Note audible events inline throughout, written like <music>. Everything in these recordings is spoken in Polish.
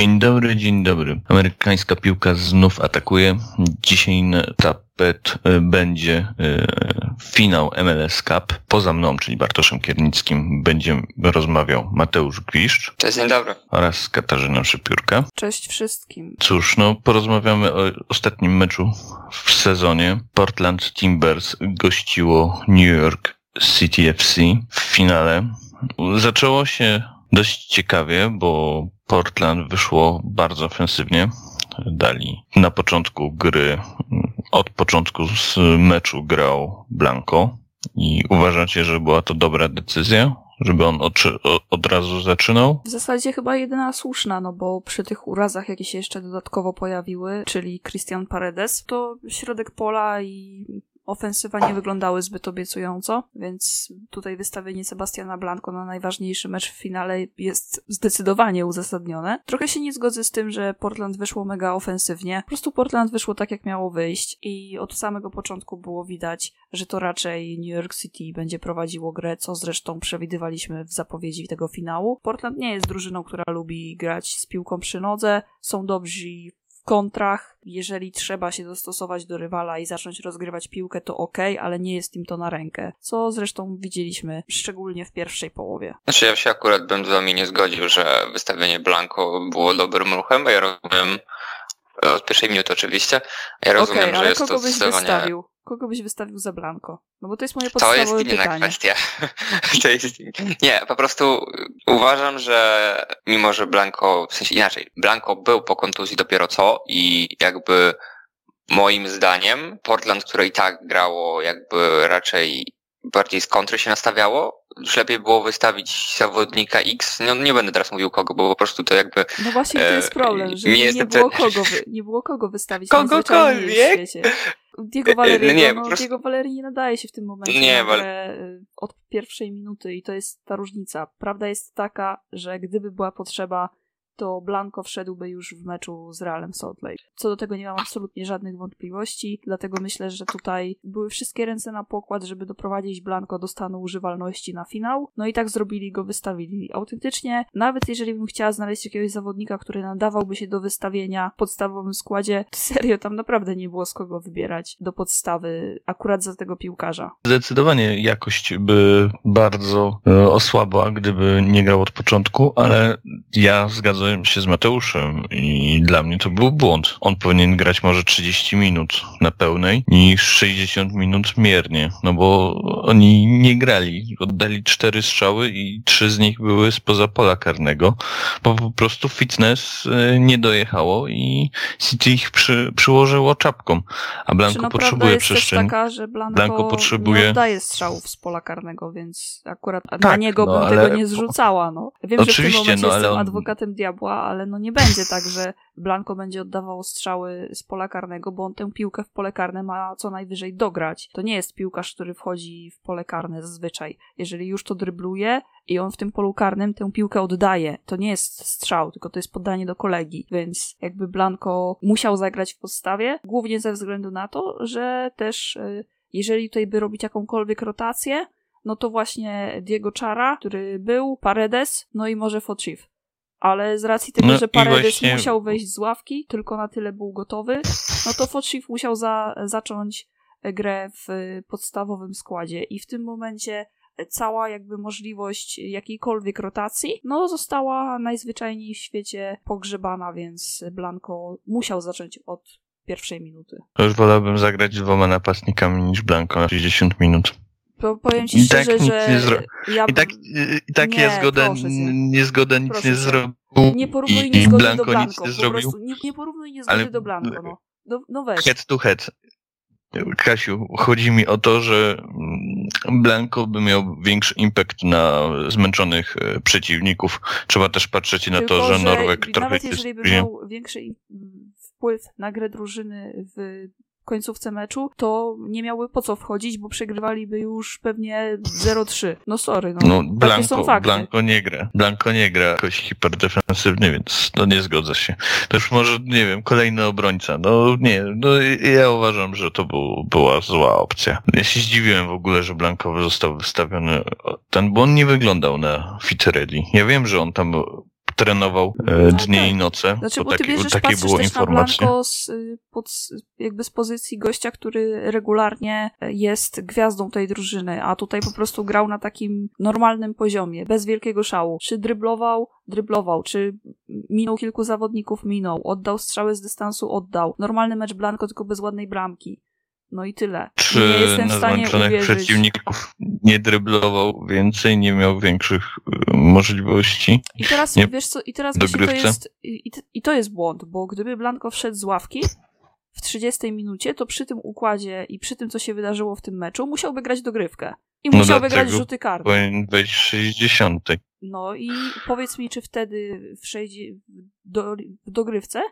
Dzień dobry, dzień dobry. Amerykańska piłka znów atakuje. Dzisiaj na tapet e, będzie e, finał MLS Cup. Poza mną, czyli Bartoszem Kiernickim, będzie rozmawiał Mateusz Gwiszcz. Cześć, dzień dobry. Oraz Katarzyna Szypiórka. Cześć wszystkim. Cóż, no porozmawiamy o ostatnim meczu w sezonie. Portland Timbers gościło New York City FC w finale. Zaczęło się dość ciekawie, bo Portland wyszło bardzo ofensywnie. Dali na początku gry, od początku z meczu grał Blanco i uważacie, że była to dobra decyzja? Żeby on od, od razu zaczynał? W zasadzie chyba jedyna słuszna, no bo przy tych urazach, jakie się jeszcze dodatkowo pojawiły, czyli Christian Paredes, to środek pola i ofensywa nie wyglądały zbyt obiecująco, więc tutaj wystawienie Sebastiana Blanco na najważniejszy mecz w finale jest zdecydowanie uzasadnione. Trochę się nie zgodzę z tym, że Portland wyszło mega ofensywnie. Po prostu Portland wyszło tak, jak miało wyjść i od samego początku było widać, że to raczej New York City będzie prowadziło grę, co zresztą przewidywaliśmy w zapowiedzi tego finału. Portland nie jest drużyną, która lubi grać z piłką przy nodze, są dobrzy kontrach, jeżeli trzeba się dostosować do rywala i zacząć rozgrywać piłkę, to ok, ale nie jest im to na rękę. Co zresztą widzieliśmy szczególnie w pierwszej połowie. Znaczy ja się akurat bym z wami nie zgodził, że wystawienie Blanco było dobrym ruchem, bo ja rozumiem od pierwszej minuty oczywiście. Ja rozumiem, okay, że jest kogo to byś wystawił? Kogo byś wystawił za Blanco? No bo to jest moje podstawowe pytanie. <laughs> To jest inna kwestia. to jest... Nie, po prostu uważam, że mimo, że Blanco, w sensie inaczej, Blanco był po kontuzji dopiero co i jakby moim zdaniem Portland, które i tak grało jakby raczej bardziej z kontry się nastawiało, już lepiej było wystawić zawodnika X. No, nie będę teraz mówił kogo, bo po prostu to jakby... No właśnie to jest problem, że nie, nie było, kogo wy, nie było kogo wystawić Kogokolwiek! Diego Valerio, nie, no, prostu... Diego Valerii nie nadaje się w tym momencie nie, y, od pierwszej minuty i to jest ta różnica. Prawda jest taka, że gdyby była potrzeba to Blanco wszedłby już w meczu z Realem Salt Lake. Co do tego nie mam absolutnie żadnych wątpliwości, dlatego myślę, że tutaj były wszystkie ręce na pokład, żeby doprowadzić Blanco do stanu używalności na finał. No i tak zrobili go, wystawili. Autentycznie, nawet jeżeli bym chciała znaleźć jakiegoś zawodnika, który nadawałby się do wystawienia w podstawowym składzie, serio, tam naprawdę nie było z kogo wybierać do podstawy akurat za tego piłkarza. Zdecydowanie jakość by bardzo e, osłabła, gdyby nie grał od początku, ale ja zgadzam się z Mateuszem i dla mnie to był błąd. On powinien grać może 30 minut na pełnej niż 60 minut miernie, no bo oni nie grali. Oddali cztery strzały i trzy z nich były spoza pola karnego, bo po prostu fitness e, nie dojechało i City ich przy, przyłożyło czapką. A Blanco no, potrzebuje przestrzeni. taka, że Blanco, Blanco potrzebuje... nie oddaje strzałów z pola karnego, więc akurat tak, na niego no, bym ale... tego nie zrzucała. No. Wiem, Oczywiście, że w tym momencie no, ale jestem adwokatem diabła, diabła, ale no nie będzie tak, że Blanco będzie oddawał strzały z pola karnego, bo on tę piłkę w pole karne ma co najwyżej dograć. To nie jest piłkarz, który wchodzi w pole karne zazwyczaj. Jeżeli już to drybluje i on w tym polu karnym tę piłkę oddaje, to nie jest strzał, tylko to jest poddanie do kolegi, więc jakby Blanco musiał zagrać w podstawie, głównie ze względu na to, że też y, jeżeli tutaj by robić jakąkolwiek rotację, no to właśnie Diego Chara, który był, Paredes, no i może Fochiv ale z racji tego, no że Paredes właśnie... musiał wejść z ławki, tylko na tyle był gotowy, no to Fotshift musiał za, zacząć grę w podstawowym składzie i w tym momencie cała jakby możliwość jakiejkolwiek rotacji, no została najzwyczajniej w świecie pogrzebana, więc Blanco musiał zacząć od pierwszej minuty. Już wolałbym zagrać dwoma napastnikami niż Blanco na 60 minut. To powiem ci I tak szczerze, że zro... ja I tak, i tak nie, niezgoda, niezgoda nic nie zrobił. Nie porównuj niezgody Blanco do Blanco. Nic nie, zrobił. nie, nie porównuj niezgody Ale... do Blanco. No. No, no weź. Head to head. Kasiu, chodzi mi o to, że Blanco by miał większy impact na zmęczonych e, przeciwników. Trzeba też patrzeć na Tylko, to, że Norweg trochę Nawet jeżeli by miał większy wpływ na grę drużyny w końcówce meczu, to nie miały po co wchodzić, bo przegrywaliby już pewnie 0-3. No sorry, no. no Blanco, są fakty. Blanco nie gra. Blanco nie gra jakoś hiperdefensywnie, więc no nie zgodzę się. To już może, nie wiem, kolejny obrońca. No nie, no ja uważam, że to był, była zła opcja. Ja się zdziwiłem w ogóle, że Blanko został wystawiony ten, bo on nie wyglądał na fit ready. Ja wiem, że on tam trenował e, no dnie tak. i noce. Znaczy, bo ty takie, bierzesz, takie było informacje. Na z, pod, jakby z pozycji gościa, który regularnie jest gwiazdą tej drużyny, a tutaj po prostu grał na takim normalnym poziomie, bez wielkiego szału. Czy dryblował, dryblował, czy minął kilku zawodników, minął, oddał strzały z dystansu, oddał. Normalny mecz Blanco, tylko bez ładnej bramki. No i tyle. Czy nie jestem w stanie uwierzyć. przeciwników nie dryblował więcej, nie miał większych y, możliwości? I teraz, nie, wiesz co, i teraz to jest, i, i to jest błąd, bo gdyby Blanco wszedł z ławki w 30 minucie, to przy tym układzie i przy tym, co się wydarzyło w tym meczu, musiałby grać dogrywkę. I no musiałby grać rzuty karne. Powinien być w 60. No i powiedz mi, czy wtedy w, 60, do, w dogrywce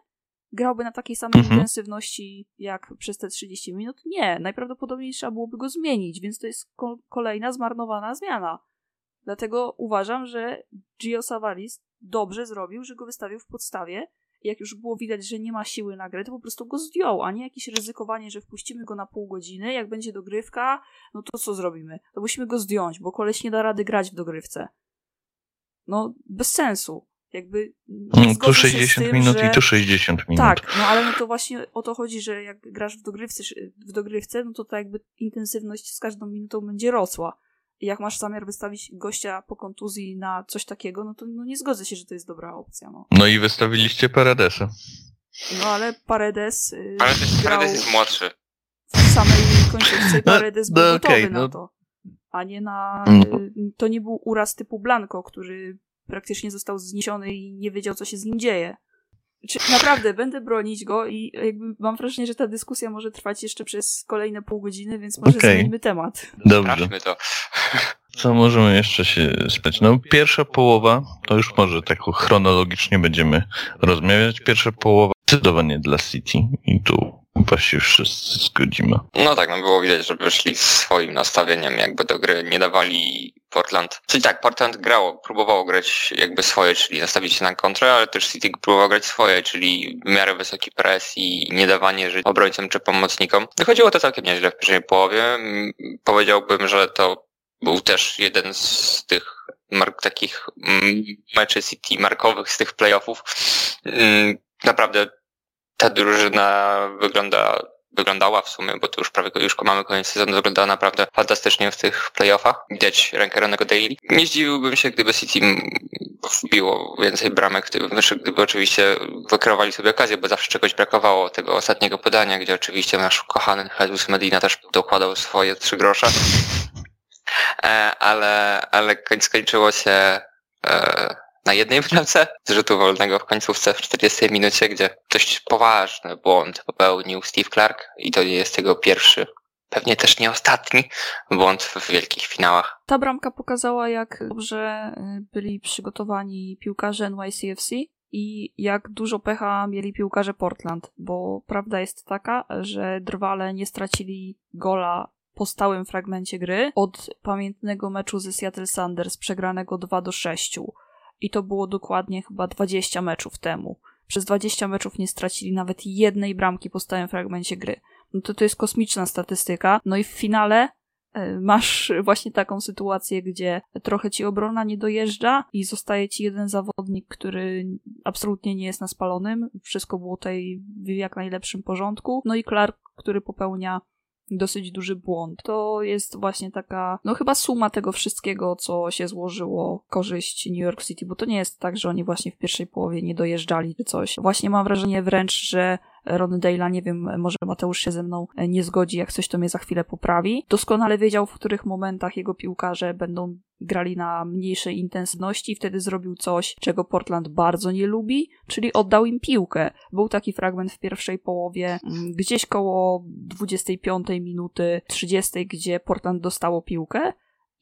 grałby na takiej samej mhm. intensywności jak przez te 30 minut? Nie, najprawdopodobniej trzeba byłoby go zmienić, więc to jest ko kolejna zmarnowana zmiana. Dlatego uważam, że Gio Savaris dobrze zrobił, że go wystawił w podstawie. Jak już było widać, że nie ma siły na grę, to po prostu go zdjął, a nie jakieś ryzykowanie, że wpuścimy go na pół godziny, jak będzie dogrywka, no to co zrobimy? To musimy go zdjąć, bo koleś nie da rady grać w dogrywce. No, bez sensu. Jakby mm, tu 60 tym, minut że... i tu 60 minut. Tak, no ale no to właśnie o to chodzi, że jak grasz w dogrywce, w dogrywce no to ta jakby intensywność z każdą minutą będzie rosła. I jak masz zamiar wystawić gościa po kontuzji na coś takiego, no to no nie zgodzę się, że to jest dobra opcja. No, no i wystawiliście Paredesa. No ale Paredes. Yy, Paredes, Paredes jest młodszy. W samej końcówce no, Paredes no, był no, gotowy okay, na no. to. A nie na. Yy, to nie był uraz typu Blanco, który praktycznie został zniesiony i nie wiedział, co się z nim dzieje. Czy naprawdę będę bronić go i jakby mam wrażenie, że ta dyskusja może trwać jeszcze przez kolejne pół godziny, więc może okay. zmieńmy temat. Dobrze. to. <laughs> Co możemy jeszcze się spać? No, pierwsza połowa, to już może tak chronologicznie będziemy rozmawiać. Pierwsza połowa zdecydowanie dla City i tu Chyba się wszyscy zgodzimy. No tak, no było widać, że wyszli swoim nastawieniem jakby do gry, nie dawali Portland. Czyli tak, Portland grało, próbowało grać jakby swoje, czyli nastawić się na kontrę, ale też City próbował grać swoje, czyli w miarę wysoki pres i nie dawanie żyć obrońcom czy pomocnikom. Wychodziło to całkiem nieźle w pierwszej połowie. Powiedziałbym, że to był też jeden z tych mark, takich meczy City markowych z tych playoffów. Mm, naprawdę ta drużyna wygląda, wyglądała w sumie, bo to już prawie już mamy koniec sezonu, wyglądała naprawdę fantastycznie w tych playoffach. Widać rękę Renego Daily. Nie zdziwiłbym się, gdyby City wbiło więcej bramek, gdyby, znaczy, gdyby oczywiście wykreowali sobie okazję, bo zawsze czegoś brakowało tego ostatniego podania, gdzie oczywiście nasz kochany Jesus Medina też dokładał swoje trzy grosze. E, ale, ale skończyło się e, na jednej <laughs> bramce z rzutu wolnego w końcówce w 40 minucie, gdzie dość poważny błąd popełnił Steve Clark i to nie jest jego pierwszy, pewnie też nie ostatni błąd w wielkich finałach. Ta bramka pokazała, jak dobrze y, byli przygotowani piłkarze NYCFC i jak dużo pecha mieli piłkarze Portland, bo prawda jest taka, że drwale nie stracili gola po stałym fragmencie gry od pamiętnego meczu ze Seattle Sanders przegranego 2 do 6 i to było dokładnie chyba 20 meczów temu. Przez 20 meczów nie stracili nawet jednej bramki po stałym fragmencie gry. No to to jest kosmiczna statystyka. No i w finale e, masz <laughs> właśnie taką sytuację, gdzie trochę ci obrona nie dojeżdża i zostaje ci jeden zawodnik, który absolutnie nie jest na spalonym. Wszystko było tutaj w jak najlepszym porządku. No i Clark, który popełnia dosyć duży błąd. To jest właśnie taka, no chyba suma tego wszystkiego, co się złożyło korzyść New York City, bo to nie jest tak, że oni właśnie w pierwszej połowie nie dojeżdżali czy coś. Właśnie mam wrażenie wręcz, że Ron Dale'a, nie wiem, może Mateusz się ze mną nie zgodzi, jak coś to mnie za chwilę poprawi. Doskonale wiedział, w których momentach jego piłkarze będą grali na mniejszej intensywności wtedy zrobił coś, czego Portland bardzo nie lubi, czyli oddał im piłkę. Był taki fragment w pierwszej połowie, mm, gdzieś koło 25 minuty 30, gdzie Portland dostało piłkę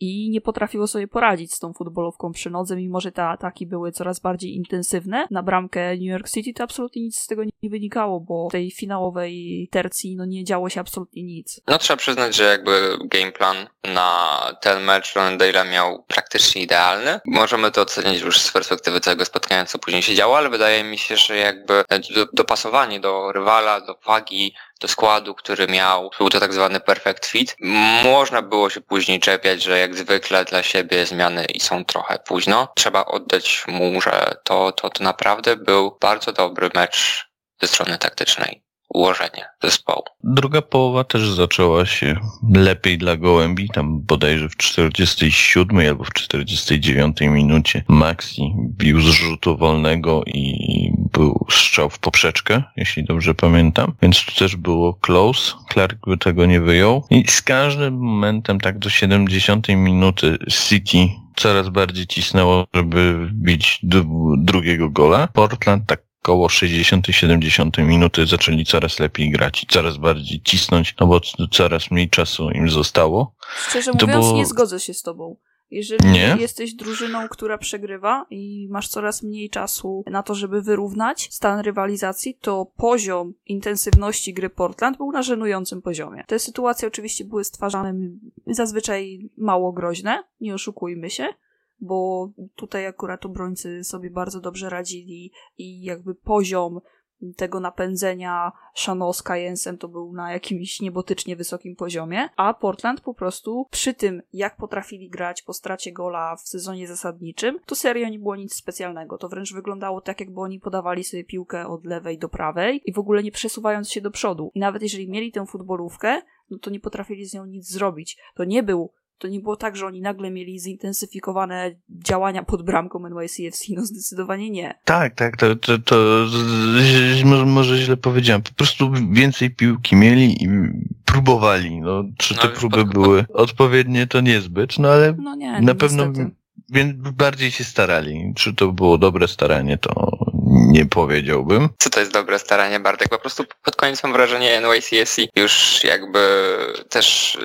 i nie potrafiło sobie poradzić z tą futbolówką przy nodze, mimo że te ataki były coraz bardziej intensywne. Na bramkę New York City to absolutnie nic z tego nie wynikało, bo w tej finałowej tercji no nie działo się absolutnie nic. No trzeba przyznać, że jakby game plan na ten mecz Dale miał praktycznie idealny. Możemy to ocenić już z perspektywy całego spotkania, co później się działo, ale wydaje mi się, że jakby dopasowanie do rywala, do wagi do składu, który miał, był to tak zwany perfect fit. Można było się później czepiać, że jak zwykle dla siebie zmiany i są trochę późno. Trzeba oddać mu, że to, to, to naprawdę był bardzo dobry mecz ze strony taktycznej ułożenie zespołu. Druga połowa też zaczęła się lepiej dla Gołębi, tam bodajże w 47 albo w 49 minucie Maxi bił z rzutu wolnego i był strzał w poprzeczkę, jeśli dobrze pamiętam, więc tu też było close, Clark by tego nie wyjął i z każdym momentem tak do 70 minuty City coraz bardziej cisnęło, żeby bić drugiego gola. Portland tak koło 60-70 minuty zaczęli coraz lepiej grać i coraz bardziej cisnąć, no bo coraz mniej czasu im zostało. Szczerze mówiąc, było... nie zgodzę się z tobą. Jeżeli nie? jesteś drużyną, która przegrywa i masz coraz mniej czasu na to, żeby wyrównać stan rywalizacji, to poziom intensywności gry Portland był na żenującym poziomie. Te sytuacje oczywiście były stwarzane zazwyczaj mało groźne, nie oszukujmy się, bo tutaj akurat obrońcy sobie bardzo dobrze radzili i jakby poziom tego napędzenia Shano z Cayensem to był na jakimś niebotycznie wysokim poziomie, a Portland po prostu przy tym, jak potrafili grać po stracie gola w sezonie zasadniczym, to serio nie było nic specjalnego. To wręcz wyglądało tak, jakby oni podawali sobie piłkę od lewej do prawej i w ogóle nie przesuwając się do przodu. I nawet jeżeli mieli tę futbolówkę, no to nie potrafili z nią nic zrobić. To nie był to nie było tak, że oni nagle mieli zintensyfikowane działania pod bramką NYCFC, no zdecydowanie nie. Tak, tak, to, to, to może, może źle powiedziałem. Po prostu więcej piłki mieli i próbowali. No, czy te no, próby były odpowiednie, to niezbyt, no ale no nie, na pewno więc bardziej się starali. Czy to było dobre staranie, to nie powiedziałbym. Co to jest dobre staranie, Bartek? Po prostu pod koniec mam wrażenie NYCSC już jakby też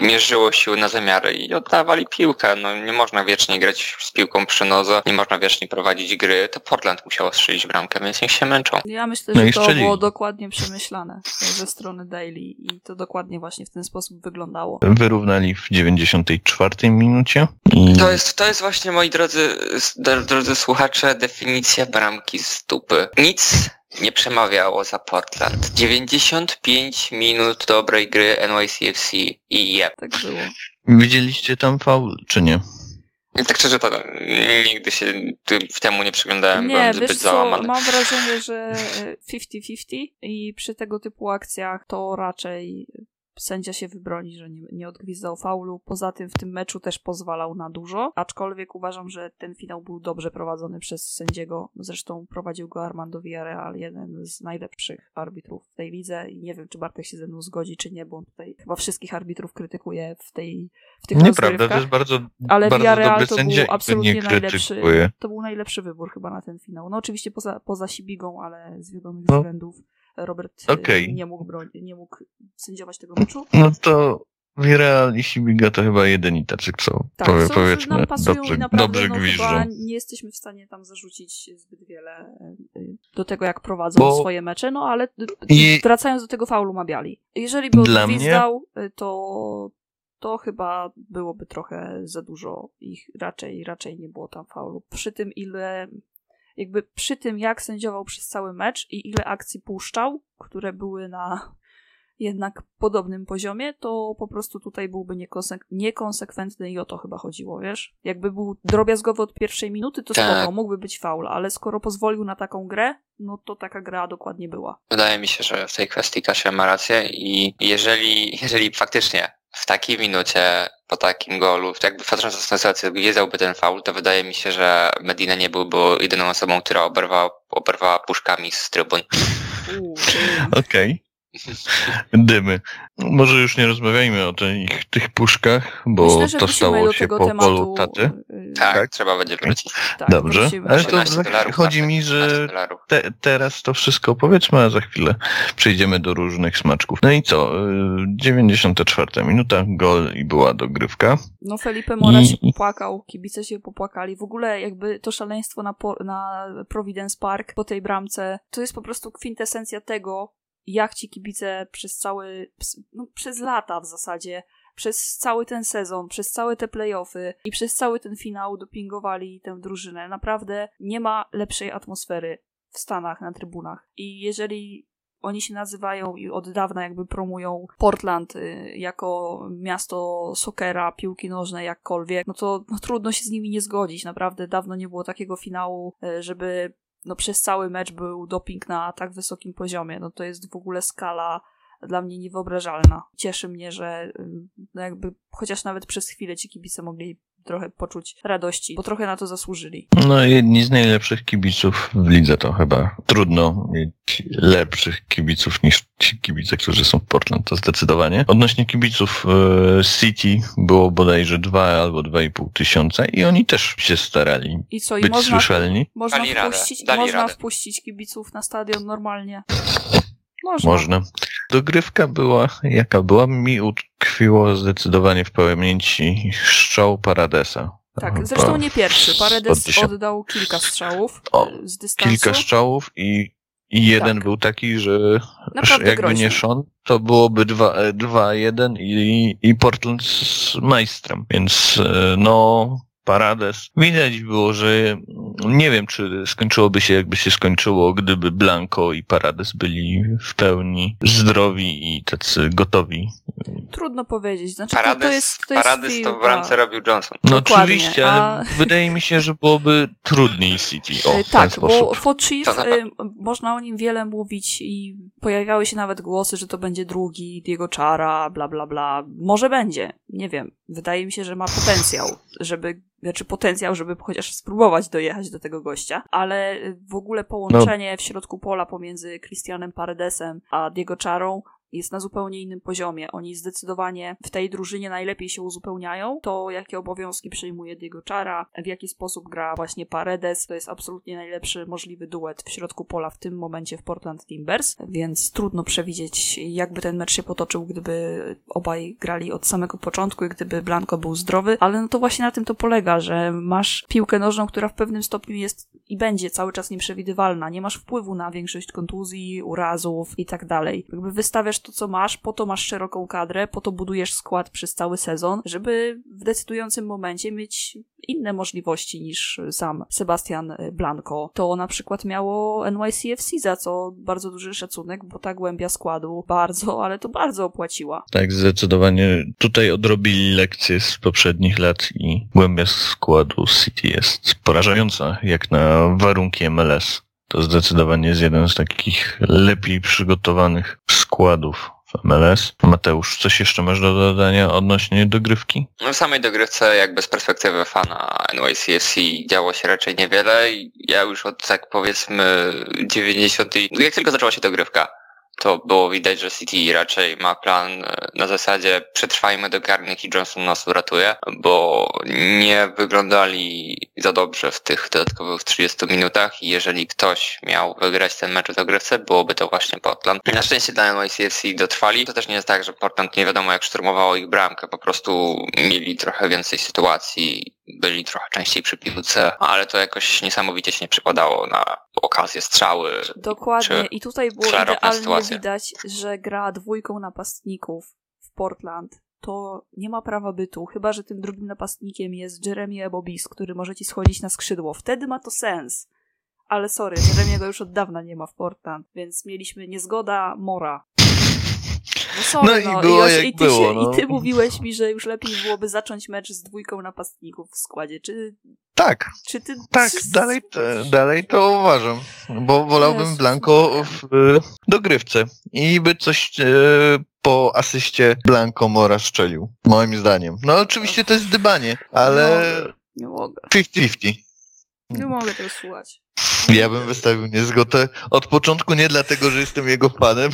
mierzyło siły na zamiary i oddawali piłkę. No nie można wiecznie grać z piłką przy nodze, nie można wiecznie prowadzić gry. To Portland musiało strzelić bramkę, więc niech się męczą. Ja myślę, że no to było dokładnie przemyślane ze strony Daily i to dokładnie właśnie w ten sposób wyglądało. Wyrównali w 94 minucie. I... To, jest, to jest właśnie, moi drodzy, drodzy słuchacze, definicja bramki z dupy. Nic nie przemawiało za Portland. 95 minut dobrej gry NYCFC i jeb. Tak było. Widzieliście tam faul, czy nie? Tak szczerze, to nigdy się w temu nie przyglądałem, nie, byłem zbyt załamany. mam wrażenie, że 50-50 i przy tego typu akcjach to raczej sędzia się wybroni, że nie, nie odgwizdał faulu. Poza tym w tym meczu też pozwalał na dużo, aczkolwiek uważam, że ten finał był dobrze prowadzony przez sędziego. Zresztą prowadził go Armando Villarreal, jeden z najlepszych arbitrów w tej lidze i nie wiem, czy Bartek się ze mną zgodzi, czy nie, bo on tutaj chyba wszystkich arbitrów krytykuje w tej w tych Nieprawda, to jest bardzo Ale bardzo Villarreal to był absolutnie najlepszy, to był najlepszy wybór chyba na ten finał. No oczywiście poza, poza Sibigą, ale z wiadomych no. względów Robert okay. nie, mógł nie mógł sędziować tego meczu. No to Villarreal i Sibiga to chyba jedyni tacy, co tak, powie, powiedzmy nam dobrze, i naprawdę, dobrze no, gwiżdżą. nie jesteśmy w stanie tam zarzucić zbyt wiele y, do tego, jak prowadzą Bo... swoje mecze, no ale I... wracając do tego faulu Mabiali. Jeżeli by odgwizdał, mnie... to to chyba byłoby trochę za dużo ich raczej, raczej nie było tam faulu. Przy tym, ile jakby przy tym, jak sędziował przez cały mecz i ile akcji puszczał, które były na jednak podobnym poziomie, to po prostu tutaj byłby niekonsek niekonsekwentny i o to chyba chodziło, wiesz? Jakby był drobiazgowy od pierwszej minuty, to tak. spoko, mógłby być faul, ale skoro pozwolił na taką grę, no to taka gra dokładnie była. Wydaje mi się, że w tej kwestii Kasia ma rację i jeżeli, jeżeli faktycznie w takiej minucie, po takim golu, jakby patrząc na sytuację, wiedziałby ten faul, to wydaje mi się, że Medina nie byłby jedyną osobą, która oberwała, oberwała puszkami z trybun. Okej. Okay. <laughs> Dymy. Może już nie rozmawiajmy o tych, tych puszkach, bo Myślę, to stało się po tematu... polu taty. Tak, tak, trzeba będzie wrócić. Tak, Dobrze, ale to dolarów, chodzi mi, że te, teraz to wszystko powiedzmy, a za chwilę przejdziemy do różnych smaczków. No i co? 94 y, minuta, gol i była dogrywka. No Felipe Mora I... się popłakał, kibice się popłakali. W ogóle jakby to szaleństwo na, na Providence Park po tej bramce, to jest po prostu kwintesencja tego, jak ci kibice przez cały, no, przez lata w zasadzie, przez cały ten sezon, przez całe te playoffy i przez cały ten finał dopingowali tę drużynę. Naprawdę nie ma lepszej atmosfery w Stanach na trybunach. I jeżeli oni się nazywają i od dawna jakby promują Portland y, jako miasto sokera, piłki nożnej, jakkolwiek, no to no, trudno się z nimi nie zgodzić. Naprawdę dawno nie było takiego finału, y, żeby no, przez cały mecz był doping na tak wysokim poziomie. No to jest w ogóle skala dla mnie niewyobrażalna. Cieszy mnie, że no jakby chociaż nawet przez chwilę ci kibice mogli trochę poczuć radości, bo trochę na to zasłużyli. No jedni z najlepszych kibiców w lidze to chyba trudno mieć lepszych kibiców niż ci kibice, którzy są w Portland, to zdecydowanie. Odnośnie kibiców e, City było bodajże dwa albo dwa i pół tysiąca i oni też się starali I co, i być można, słyszalni. Można, wpuścić, można wpuścić kibiców na stadion normalnie. Można. Można. Dogrywka była, jaka była, mi utkwiło zdecydowanie w pamięci strzał Paradesa. Tak, zresztą nie pierwszy. Paredes oddał kilka strzałów o, z dystansu. Kilka strzałów i, i jeden tak. był taki, że Naprawdę jakby groźny. nie Sean, to byłoby 2-1 i, i Portland z majstrem. Więc e, no, Parades. Widać było, że nie wiem, czy skończyłoby się, jakby się skończyło, gdyby Blanco i Parades byli w pełni zdrowi i tacy gotowi. Trudno powiedzieć. Znaczy, Parades, to, jest, to, jest Parades to w bramce robił Johnson. No Dokładnie, oczywiście, ale a... wydaje mi się, że byłoby trudniej City. O, tak, bo Fochief, y, można o nim wiele mówić i pojawiały się nawet głosy, że to będzie drugi Diego Chara, bla bla bla. Może będzie, nie wiem. Wydaje mi się, że ma potencjał, żeby znaczy potencjał, żeby chociaż spróbować dojechać do tego gościa, ale w ogóle połączenie no. w środku pola pomiędzy Christianem Paredesem a Diego Charą jest na zupełnie innym poziomie. Oni zdecydowanie w tej drużynie najlepiej się uzupełniają. To, jakie obowiązki przyjmuje Diego Chara, w jaki sposób gra właśnie Paredes, to jest absolutnie najlepszy możliwy duet w środku pola w tym momencie w Portland Timbers, więc trudno przewidzieć, jakby ten mecz się potoczył, gdyby obaj grali od samego początku i gdyby Blanco był zdrowy, ale no to właśnie na tym to polega, że masz piłkę nożną, która w pewnym stopniu jest i będzie cały czas nieprzewidywalna. Nie masz wpływu na większość kontuzji, urazów i tak dalej. Jakby wystawiasz to, co masz, po to masz szeroką kadrę, po to budujesz skład przez cały sezon, żeby w decydującym momencie mieć inne możliwości niż sam Sebastian Blanco. To na przykład miało NYCFC, za co bardzo duży szacunek, bo ta głębia składu bardzo, ale to bardzo opłaciła. Tak, zdecydowanie tutaj odrobili lekcje z poprzednich lat i głębia składu City jest porażająca, jak na warunki MLS. To zdecydowanie jest jeden z takich lepiej przygotowanych składów w MLS. Mateusz, coś jeszcze masz do dodania odnośnie dogrywki? No w samej dogrywce jakby z perspektywy fana NYCFC działo się raczej niewiele. Ja już od tak powiedzmy 90. Jak tylko zaczęła się dogrywka, to było widać, że City raczej ma plan e, na zasadzie przetrwajmy do garnek i Johnson nas uratuje, bo nie wyglądali za dobrze w tych dodatkowych 30 minutach i jeżeli ktoś miał wygrać ten mecz w dogrywce, byłoby to właśnie Portland. Na szczęście dla NYCFC dotrwali. To też nie jest tak, że Portland nie wiadomo jak szturmowało ich bramkę, po prostu mieli trochę więcej sytuacji byli trochę częściej przy piłce, ale to jakoś niesamowicie się nie przypadało na okazję strzały. Dokładnie i tutaj było idealnie sytuacje. widać, że gra dwójką napastników w Portland to nie ma prawa bytu, chyba że tym drugim napastnikiem jest Jeremy Ebobis, który może ci schodzić na skrzydło. Wtedy ma to sens. Ale sorry, Jeremiego już od dawna nie ma w Portland, więc mieliśmy niezgoda Mora. No, sorry, no, no, i było i, jak i ty, było, no. I ty mówiłeś mi, że już lepiej byłoby zacząć mecz z dwójką napastników w składzie. Czy tak. Czy ty... Tak, dalej, dalej to uważam, bo wolałbym Jezus. Blanco w y, dogrywce i by coś e, po asyście Blanco Mora szczelił, moim zdaniem. No oczywiście to jest dybanie, ale... Nie mogę. 50-50. Nie mogę tego słuchać. Ja bym wystawił niezgodę od początku nie dlatego, że jestem jego fanem.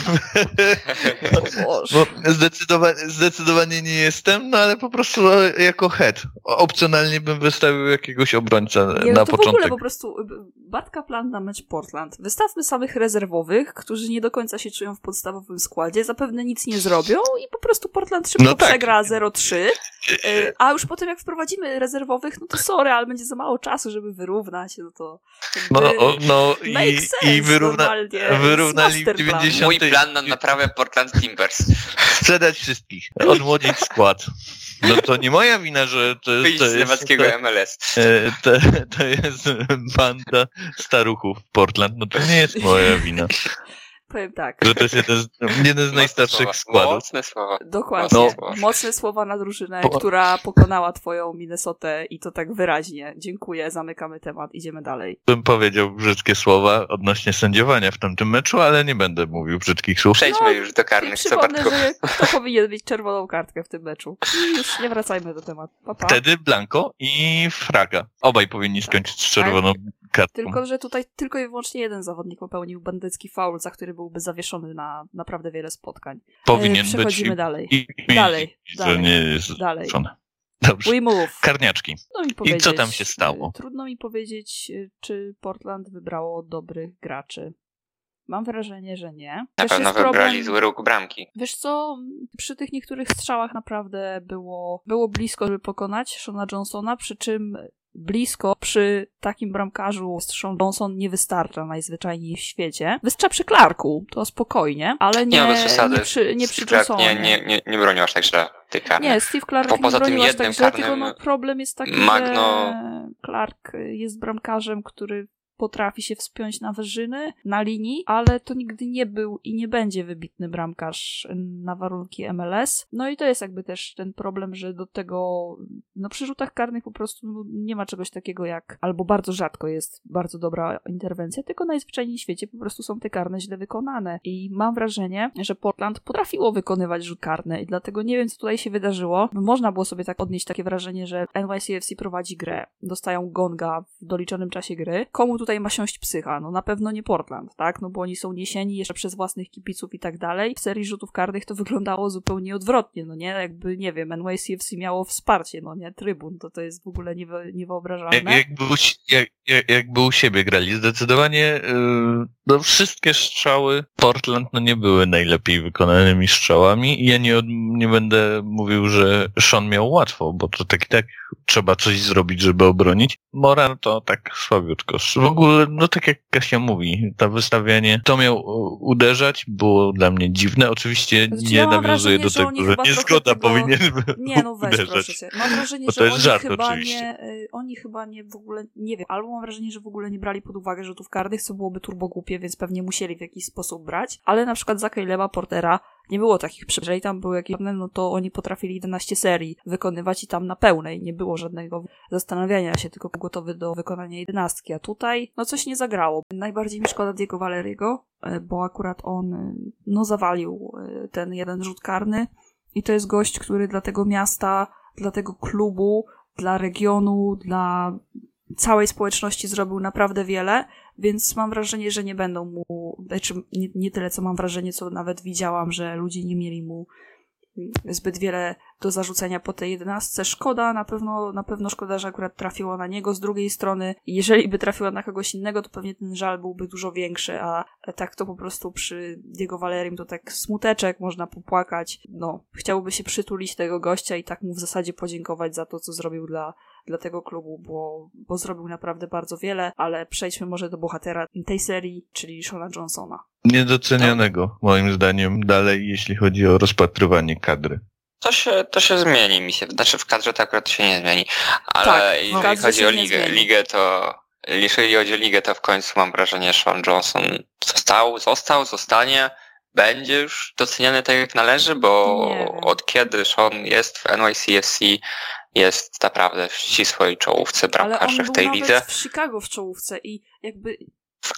<laughs> Bo zdecydowanie, zdecydowanie nie jestem, no ale po prostu jako head. Opcjonalnie bym wystawił jakiegoś obrońca nie, na to początek. w ogóle po prostu y, Batka plan na mecz Portland. Wystawmy samych rezerwowych, którzy nie do końca się czują w podstawowym składzie, zapewne nic nie zrobią i po prostu Portland szybko no tak. przegra 0-3. Y, a już potem jak wprowadzimy rezerwowych, no to sorry, ale będzie za mało czasu, żeby wyrównać, no to no, no i, i wyrówna, wyrównali w 90. Mój plan na naprawę Portland Timbers. Sprzedać wszystkich, odmłodzić skład. No to nie moja wina, że to, Wyjść to jest... To, MLS. E, to, to jest banda staruchów Portland. No to nie jest moja wina. Powiem tak. Że to jest jeden z, jeden z najstarszych składów. Mocne słowa. Dokładnie. Mocne, no. Mocne słowa na drużynę, po... która pokonała twoją Minnesotę i to tak wyraźnie. Dziękuję, zamykamy temat, idziemy dalej. Bym powiedział brzydkie słowa odnośnie sędziowania w tamtym meczu, ale nie będę mówił brzydkich słów. Przejdźmy no, już do karnych. Przypomnę, że kto powinien mieć czerwoną kartkę w tym meczu. I już nie wracajmy do tematu. Pa, pa. Wtedy Blanco i Fraga. Obaj powinni tak. skończyć z czerwoną kartką. Tylko, że tutaj tylko i wyłącznie jeden zawodnik popełnił bandycki faul, za który byłby zawieszony na naprawdę wiele spotkań. Powinien Przechodzimy być. dalej. I, i, dalej. I, dalej. nie jest dalej. Dobrze. We move. Karniaczki. I co tam się stało? Trudno mi powiedzieć, czy Portland wybrało dobrych graczy. Mam wrażenie, że nie. Na pewno wybrali problem... zły róg bramki. Wiesz co, przy tych niektórych strzałach naprawdę było, było blisko, żeby pokonać Shona Johnsona, przy czym blisko przy takim bramkarzu Sean Johnson nie wystarcza najzwyczajniej w świecie. Wystarcza przy Clarku, to spokojnie, ale nie, nie, nie przy, nie przy Johnsonie. Nie, nie, nie, nie bronił aż tak źle tych karnych. Nie, Steve Clark po, poza tym aż tak źle, tylko no, problem jest taki, Magno... że Clark jest bramkarzem, który potrafi się wspiąć na wyżyny, na linii, ale to nigdy nie był i nie będzie wybitny bramkarz na warunki MLS. No i to jest jakby też ten problem, że do tego, no przy rzutach karnych po prostu no, nie ma czegoś takiego jak, albo bardzo rzadko jest bardzo dobra interwencja, tylko najzwyczajniej w świecie po prostu są te karne źle wykonane. I mam wrażenie, że Portland potrafiło wykonywać rzut karny i dlatego nie wiem, co tutaj się wydarzyło. Można było sobie tak odnieść takie wrażenie, że NYCFC prowadzi grę, dostają gonga w doliczonym czasie gry. Komu tutaj ma siąść psycha? No na pewno nie Portland, tak? No bo oni są niesieni jeszcze przez własnych kipiców i tak dalej. W serii rzutów karnych to wyglądało zupełnie odwrotnie, no nie? Jakby, nie wiem, NYCFC miało wsparcie, no nie? Trybun, to to jest w ogóle niewy, niewyobrażalne. Jak, jakby, u, jak, jakby u siebie grali. Zdecydowanie yy, no wszystkie strzały Portland no nie były najlepiej wykonanymi strzałami i ja nie, nie będę mówił, że Sean miał łatwo, bo to tak i tak trzeba coś zrobić, żeby obronić. Moran to tak słabiutko. W ogóle, no tak jak Kasia mówi, to wystawianie, to miał uderzać, było dla mnie dziwne. Oczywiście znaczy, nie ja nawiązuje do tego, że niezgoda tego... powinien <laughs> Nie, no weź, uderzać. proszę cię. Mam wrażenie, że oni żart, chyba oczywiście. nie, y, oni chyba nie w ogóle, nie wiem, albo mam wrażenie, że w ogóle nie brali pod uwagę rzutów karnych, co byłoby turbo głupie, więc pewnie musieli w jakiś sposób brać, ale na przykład za Caleba Portera nie było takich, jeżeli tam były jakieś no to oni potrafili 11 serii wykonywać i tam na pełnej, nie było żadnego zastanawiania się, tylko gotowy do wykonania jedenastki, a tutaj no coś nie zagrało. Najbardziej mi szkoda Diego Valeriego, e, bo akurat on e, no zawalił e, ten jeden rzut karny. I to jest gość, który dla tego miasta, dla tego klubu, dla regionu, dla całej społeczności zrobił naprawdę wiele, więc mam wrażenie, że nie będą mu, znaczy nie, nie tyle co mam wrażenie, co nawet widziałam, że ludzie nie mieli mu zbyt wiele do zarzucenia po tej jedenastce. Szkoda, na pewno, na pewno szkoda, że akurat trafiło na niego. Z drugiej strony, jeżeli by trafiła na kogoś innego, to pewnie ten żal byłby dużo większy, a tak to po prostu przy Diego Valerim to tak smuteczek, można popłakać. No, chciałoby się przytulić tego gościa i tak mu w zasadzie podziękować za to, co zrobił dla, dla tego klubu, bo, bo zrobił naprawdę bardzo wiele, ale przejdźmy może do bohatera tej serii, czyli Shona Johnsona. Niedocenianego, moim zdaniem, dalej, jeśli chodzi o rozpatrywanie kadry. To się, to się zmieni mi się. Znaczy w kadrze to akurat się nie zmieni. Ale tak, jeżeli chodzi o ligę, ligę, to jeżeli chodzi o ligę, to w końcu mam wrażenie, że Sean Johnson został, został, zostanie, będzie już doceniany tak jak należy, bo od kiedy Sean jest w NYCFC jest naprawdę w ścisłej czołówce bramkarzy w tej lidze. w Chicago w czołówce i jakby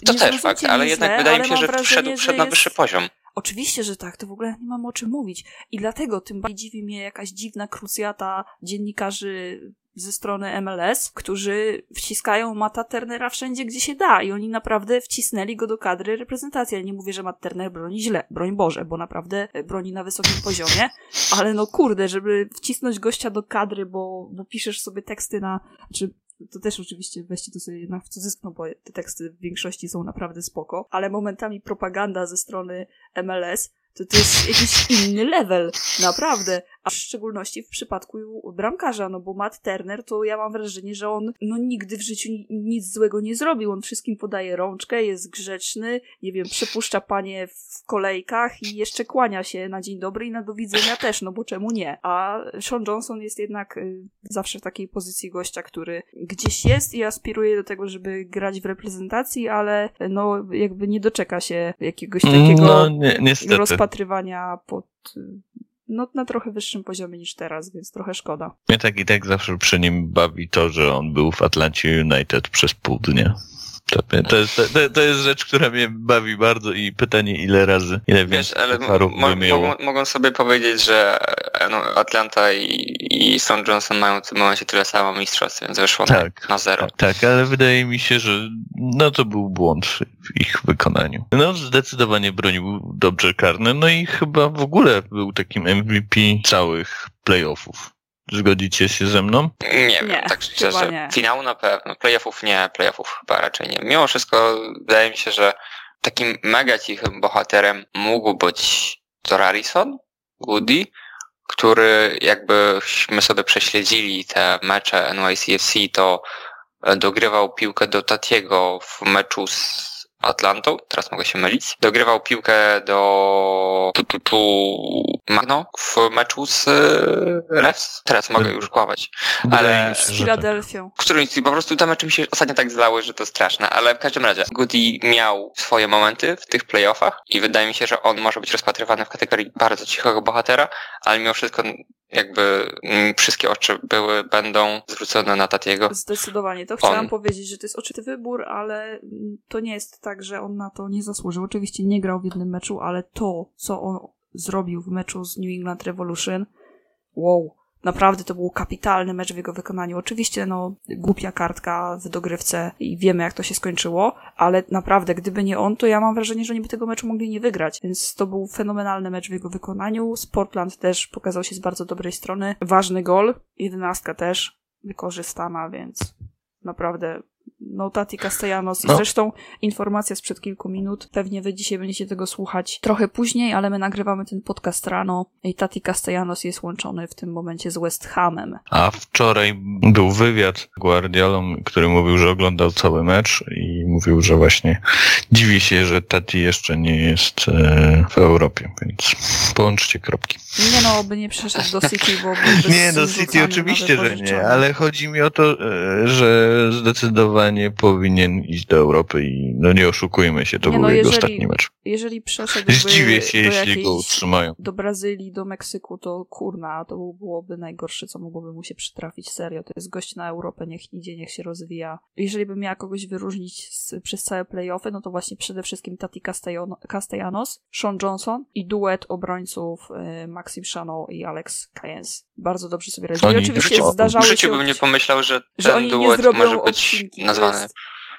to też fakt, ale jednak wydaje mi się, że wszedł, wszedł na wyższy poziom. Oczywiście, że tak, to w ogóle nie mam o czym mówić. I dlatego tym bardziej dziwi mnie jakaś dziwna krucjata dziennikarzy ze strony MLS, którzy wciskają Mata Turnera wszędzie, gdzie się da. I oni naprawdę wcisnęli go do kadry reprezentacji. Ja nie mówię, że Matt Turner broni źle, broń Boże, bo naprawdę broni na wysokim poziomie, ale no kurde, żeby wcisnąć gościa do kadry, bo, bo piszesz sobie teksty na, czy to też oczywiście weźcie to sobie jednak w cudzysłów, bo te teksty w większości są naprawdę spoko, ale momentami propaganda ze strony MLS To, to jest jakiś inny level, naprawdę a w szczególności w przypadku bramkarza, no bo Matt Turner to ja mam wrażenie, że on no nigdy w życiu nic złego nie zrobił, on wszystkim podaje rączkę, jest grzeczny, nie wiem, przepuszcza panie w kolejkach i jeszcze kłania się na dzień dobry i na do widzenia też, no bo czemu nie? A Sean Johnson jest jednak y, zawsze w takiej pozycji gościa, który gdzieś jest i aspiruje do tego, żeby grać w reprezentacji, ale no jakby nie doczeka się jakiegoś mm, takiego no, nie, rozpatrywania pod no, na trochę wyższym poziomie niż teraz, więc trochę szkoda. Mnie tak i tak zawsze przy nim bawi to, że on był w Atlancie United przez pół dnia. To, to, jest, to, to, jest rzecz, która mnie bawi bardzo i pytanie ile razy, ile Wiesz, ale mo mogą, mogą sobie powiedzieć, że no, Atlanta i, i Stone Johnson mają w tym momencie tyle samo mistrzostw, więc wyszło tak, na zero. Tak, tak, ale wydaje mi się, że no to był błąd w ich wykonaniu. No zdecydowanie bronił dobrze karne, no i chyba w ogóle był takim MVP całych playoffów. Zgodzicie się ze mną? Nie, nie wiem, tak szczerze. Nie. Finału na pewno, playoffów nie, playoffów chyba raczej nie. Mimo wszystko wydaje mi się, że takim mega cichym bohaterem mógł być Thor Harrison, Goody, który jakbyśmy sobie prześledzili te mecze NYCFC, to dogrywał piłkę do Tatiego w meczu z Atlantą, teraz mogę się mylić. Dogrywał piłkę do tu, tu, tu Magno w meczu z e, Refs. Teraz mogę już kłamać. Ale z Filadelfią. Którymś po prostu te mecze mi się ostatnio tak zlały, że to straszne, ale w każdym razie Goody miał swoje momenty w tych playoffach i wydaje mi się, że on może być rozpatrywany w kategorii bardzo cichego bohatera, ale mimo wszystko jakby mm, wszystkie oczy były, będą zwrócone na Tatiego. Zdecydowanie. To chciałam on. powiedzieć, że to jest oczywisty wybór, ale to nie jest tak, że on na to nie zasłużył. Oczywiście nie grał w jednym meczu, ale to, co on zrobił w meczu z New England Revolution, wow, Naprawdę to był kapitalny mecz w jego wykonaniu. Oczywiście, no, głupia kartka w dogrywce i wiemy, jak to się skończyło, ale naprawdę, gdyby nie on, to ja mam wrażenie, że oni by tego meczu mogli nie wygrać. Więc to był fenomenalny mecz w jego wykonaniu. Sportland też pokazał się z bardzo dobrej strony. Ważny gol, jedenastka też wykorzystana, więc naprawdę no Tati Castellanos. No. Zresztą informacja sprzed kilku minut. Pewnie wy dzisiaj będziecie tego słuchać trochę później, ale my nagrywamy ten podcast rano i Tati Castellanos jest łączony w tym momencie z West Hamem. A wczoraj był wywiad z Guardiolą, który mówił, że oglądał cały mecz i mówił, że właśnie dziwi się, że Tati jeszcze nie jest e, w Europie, więc połączcie kropki. Nie no, by nie przeszedł do City, bo <laughs> Nie, do City oczywiście, że nie, ale chodzi mi o to, e, że zdecydowanie nie powinien iść do Europy i no nie oszukujmy się, to nie, był no, jego jeżeli, ostatni mecz. Jeżeli przeszedłby Zdziwię się, jeśli go utrzymają. Do Brazylii, do Meksyku, to kurna, to byłoby najgorsze, co mogłoby mu się przytrafić. Serio, to jest gość na Europę, niech idzie, niech się rozwija. Jeżeli bym miała kogoś wyróżnić z, przez całe playoffy, no to właśnie przede wszystkim Tati Castellanos, Sean Johnson i duet obrońców y, Maxim Chano i Alex Cayens. Bardzo dobrze sobie radzili. Oczywiście zdarzało się... W życiu bym nie pomyślał, że ten że oni duet może być nazwany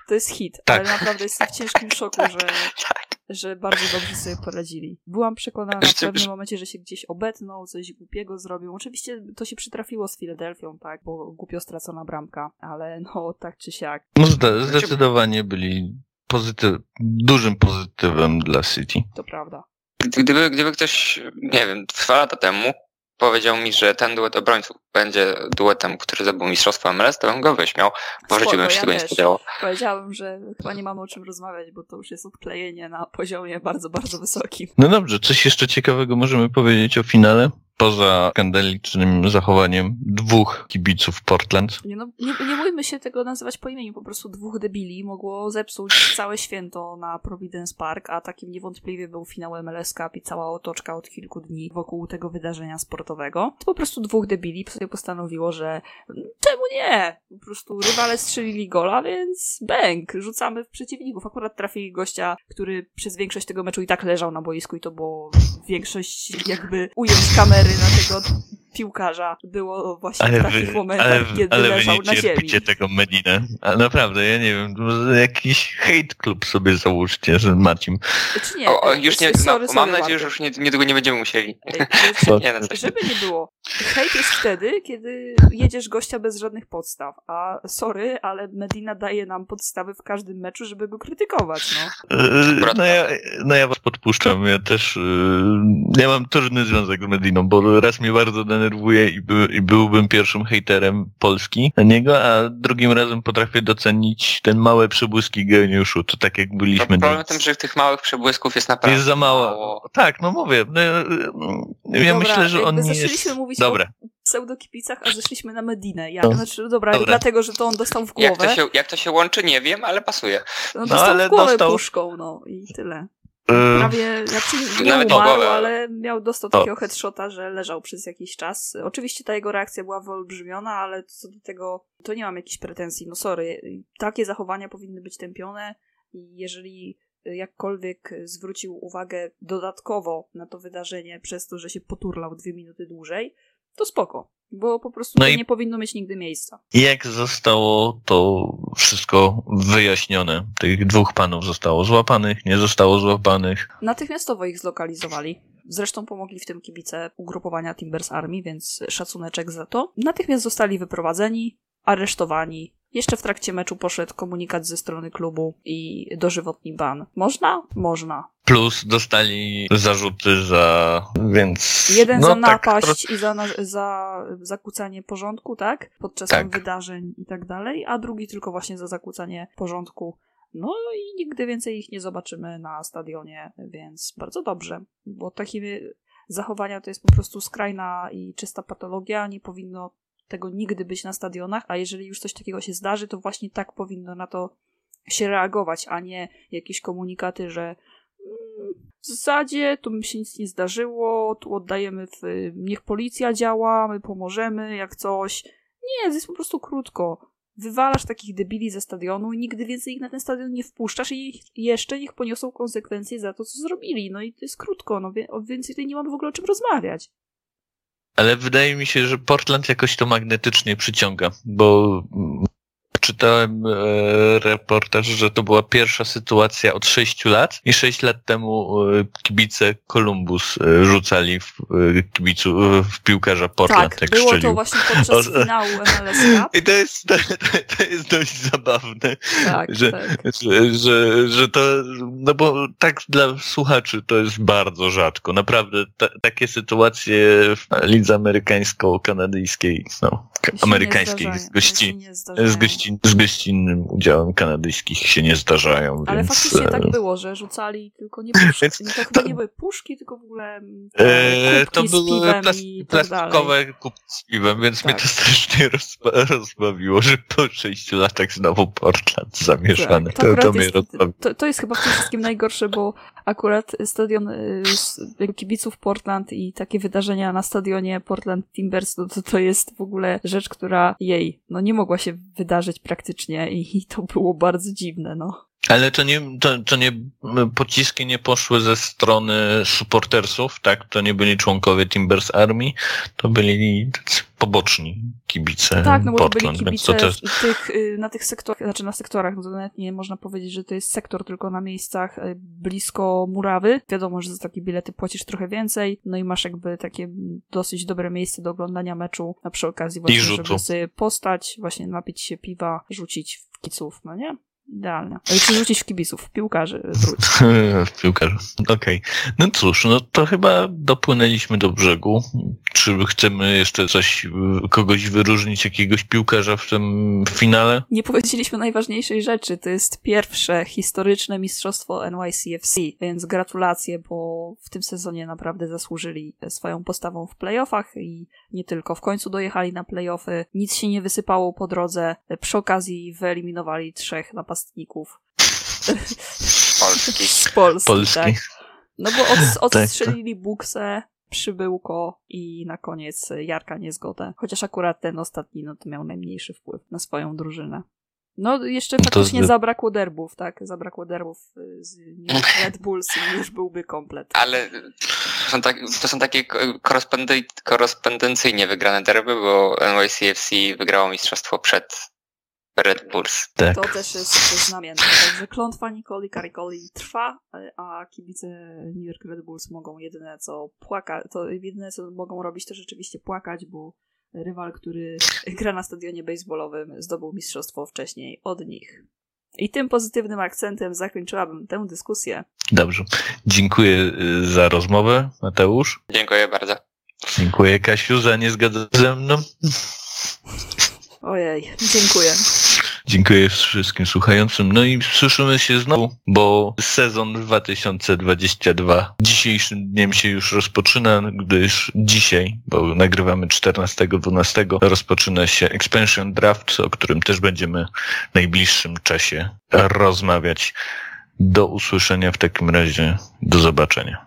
to jest hit, tak. ale naprawdę jestem w ciężkim szoku, że, <laughs> tak. że bardzo dobrze sobie poradzili. Byłam przekonana w pewnym momencie, że się gdzieś obetną, coś głupiego zrobią. Oczywiście to się przytrafiło z Filadelfią, tak, bo głupio stracona bramka, ale no tak czy siak. No zdecydowanie byli pozytyw, dużym pozytywem dla City. To prawda. Gdyby, gdyby ktoś, nie wiem, dwa lata temu powiedział mi, że ten duet obrońców będzie duetem, który zdobył mistrzostwo MLS, to bym go wyśmiał. Może Spoko, bym się ja tego nie spodziewał. Powiedziałbym, że chyba nie mamy o czym rozmawiać, bo to już jest odklejenie na poziomie bardzo, bardzo wysokim. No dobrze, coś jeszcze ciekawego możemy powiedzieć o finale? Poza skandalicznym zachowaniem dwóch kibiców Portland. Nie, no, nie, nie bójmy się tego nazywać po imieniu, po prostu dwóch debili mogło zepsuć całe święto na Providence Park, a takim niewątpliwie był finał MLS Cup i cała otoczka od kilku dni wokół tego wydarzenia sportowego. To po prostu dwóch debili sobie postanowiło, że czemu nie? Po prostu rywale strzelili gola, więc bęk, rzucamy w przeciwników. Akurat trafili gościa, który przez większość tego meczu i tak leżał na boisku i to było większość jakby ujęć kamery na tego piłkarza było właśnie ale w takich wy, momentach, ale, kiedy ale leżał na ziemi. Ale tego Medinę. Ale naprawdę, ja nie wiem, jakiś hate club sobie załóżcie, że Marcin. Czy nie? O, już nie, sorry, no, sorry, mam nadzieję, że już nie, niedługo nie będziemy musieli. Ej, nie, <laughs> no, żeby nie było. Hejt jest wtedy, kiedy jedziesz gościa bez żadnych podstaw, a sorry, ale Medina daje nam podstawy w każdym meczu, żeby go krytykować, no. E, no ja, no ja was podpuszczam, ja też e, ja mam trudny związek z Mediną, bo raz mnie bardzo denerwuje i, by, i byłbym pierwszym hejterem Polski na niego, a drugim razem potrafię docenić ten małe przebłyski geniuszu, to tak jak byliśmy. No, problem w tym, że tych małych przebłysków jest naprawdę Jest za mało. mało. Tak, no mówię, no, ja Dobra, myślę, że on nie jest... mówić Dobre. o pseudokipicach, a zeszliśmy na Medinę. Jak? No. Znaczy, dobra, dobra, dlatego, że to on dostał w głowę. Jak to się, jak to się łączy, nie wiem, ale pasuje. No, dostał no, ale w głowę dostał... puszką, no i tyle. Yy. Prawie, znaczy nie Nawet umarł, ale miał, dostał takiego headshota, że leżał przez jakiś czas. Oczywiście ta jego reakcja była wyolbrzymiona, ale co do tego, to nie mam jakichś pretensji. No sorry, takie zachowania powinny być tępione i jeżeli jakkolwiek zwrócił uwagę dodatkowo na to wydarzenie przez to, że się poturlał dwie minuty dłużej, to spoko, bo po prostu no nie powinno mieć nigdy miejsca. Jak zostało to wszystko wyjaśnione? Tych dwóch panów zostało złapanych, nie zostało złapanych? Natychmiastowo ich zlokalizowali. Zresztą pomogli w tym kibice ugrupowania Timbers Army, więc szacuneczek za to. Natychmiast zostali wyprowadzeni, aresztowani, jeszcze w trakcie meczu poszedł komunikat ze strony klubu i dożywotni ban. Można? Można. Plus dostali zarzuty za, więc... Jeden no, za tak napaść tak... i za, za zakłócanie porządku, tak? Podczas tak. wydarzeń i tak dalej, a drugi tylko właśnie za zakłócanie porządku. No i nigdy więcej ich nie zobaczymy na stadionie, więc bardzo dobrze, bo takie zachowania to jest po prostu skrajna i czysta patologia, nie powinno tego nigdy być na stadionach, a jeżeli już coś takiego się zdarzy, to właśnie tak powinno na to się reagować, a nie jakieś komunikaty, że mm, w zasadzie tu się nic nie zdarzyło, tu oddajemy w, niech policja działa, my pomożemy, jak coś. Nie, to jest po prostu krótko. Wywalasz takich debili ze stadionu i nigdy więcej ich na ten stadion nie wpuszczasz i jeszcze niech poniosą konsekwencje za to, co zrobili. No i to jest krótko, no więcej tutaj nie mamy w ogóle o czym rozmawiać. Ale wydaje mi się, że Portland jakoś to magnetycznie przyciąga, bo czytałem e, reportaż, że to była pierwsza sytuacja od sześciu lat i sześć lat temu e, kibice Columbus e, rzucali w, e, kibicu, e, w piłkarza Portland, tak, jak było strzelił. to właśnie podczas finału MLS. <laughs> I to jest, to, to jest dość zabawne, tak, że, tak. Że, że, że to, no bo tak dla słuchaczy to jest bardzo rzadko. Naprawdę ta, takie sytuacje w lidze amerykańsko-kanadyjskiej, no, amerykańskiej z gości, z gości z gościnnym udziałem kanadyjskich się nie zdarzają. Ale więc... faktycznie tak e, było, że rzucali tylko nie puszki, to chyba nie były puszki, tylko w ogóle e, to były plas tak plastikowe kubki z piwem, więc tak. mnie to strasznie rozba rozbawiło, że po sześciu latach znowu Portland zamieszany. Tak, to, to, to, jest, to, to jest chyba w tym wszystkim najgorsze, bo akurat stadion y, kibiców Portland i takie wydarzenia na stadionie Portland Timbers, no to, to jest w ogóle rzecz, która jej, no nie mogła się wydarzyć praktycznie i, to było bardzo dziwne, no. Ale to nie, to, to nie, pociski nie poszły ze strony supportersów, tak? To nie byli członkowie Timbers Army, to byli poboczni kibice Tak, no bo Portland, to byli kibice też... tych, y, na tych sektorach, znaczy na sektorach, no to nawet nie można powiedzieć, że to jest sektor, tylko na miejscach y, blisko murawy. Wiadomo, że za takie bilety płacisz trochę więcej, no i masz jakby takie dosyć dobre miejsce do oglądania meczu, a przy okazji właśnie, żeby sobie postać, właśnie napić się piwa, rzucić w kiców, no nie? Idealne. Ale czy rzucić w kibiców, w piłkarzy <laughs> w piłkarzy, okej. Okay. No cóż, no to chyba dopłynęliśmy do brzegu. Czy chcemy jeszcze coś, kogoś wyróżnić, jakiegoś piłkarza w tym finale? Nie powiedzieliśmy najważniejszej rzeczy. To jest pierwsze historyczne mistrzostwo NYCFC, więc gratulacje, bo w tym sezonie naprawdę zasłużyli swoją postawą w playoffach i nie tylko. W końcu dojechali na playoffy. Nic się nie wysypało po drodze. Przy okazji wyeliminowali trzech napastników napastników. Polski. <laughs> Z Polski, Polski. Tak. No bo od, <laughs> tak, tak. odstrzelili Buksę, przybyłko i na koniec Jarka Niezgodę. Chociaż akurat ten ostatni no to miał najmniejszy wpływ na swoją drużynę. No jeszcze faktycznie to... zabrakło derbów, tak? Zabrakło derbów y, z <laughs> Red Bulls i już byłby komplet. Ale to są, tak, to są takie korespondencyjnie wygrane derby, bo NYCFC wygrało mistrzostwo przed Red Bulls. Tak. To też jest znamienne. Także klątwa Nicoli Caricoli trwa, a kibice New York Red Bulls mogą jedyne co płakać, to jedyne co mogą robić to rzeczywiście płakać, bo rywal, który gra na stadionie baseballowym zdobył mistrzostwo wcześniej od nich. I tym pozytywnym akcentem zakończyłabym tę dyskusję. Dobrze. Dziękuję y, za rozmowę, Mateusz. Dziękuję bardzo. Dziękuję, Kasiu, za nie zgadza ze mną. Ojej, dziękuję. Dziękuję wszystkim słuchającym. No i słyszymy się znowu, bo sezon 2022 dzisiejszym dniem się już rozpoczyna, gdyż dzisiaj, bo nagrywamy 14-12, rozpoczyna się Expansion Draft, o którym też będziemy w najbliższym czasie rozmawiać. Do usłyszenia w takim razie. Do zobaczenia.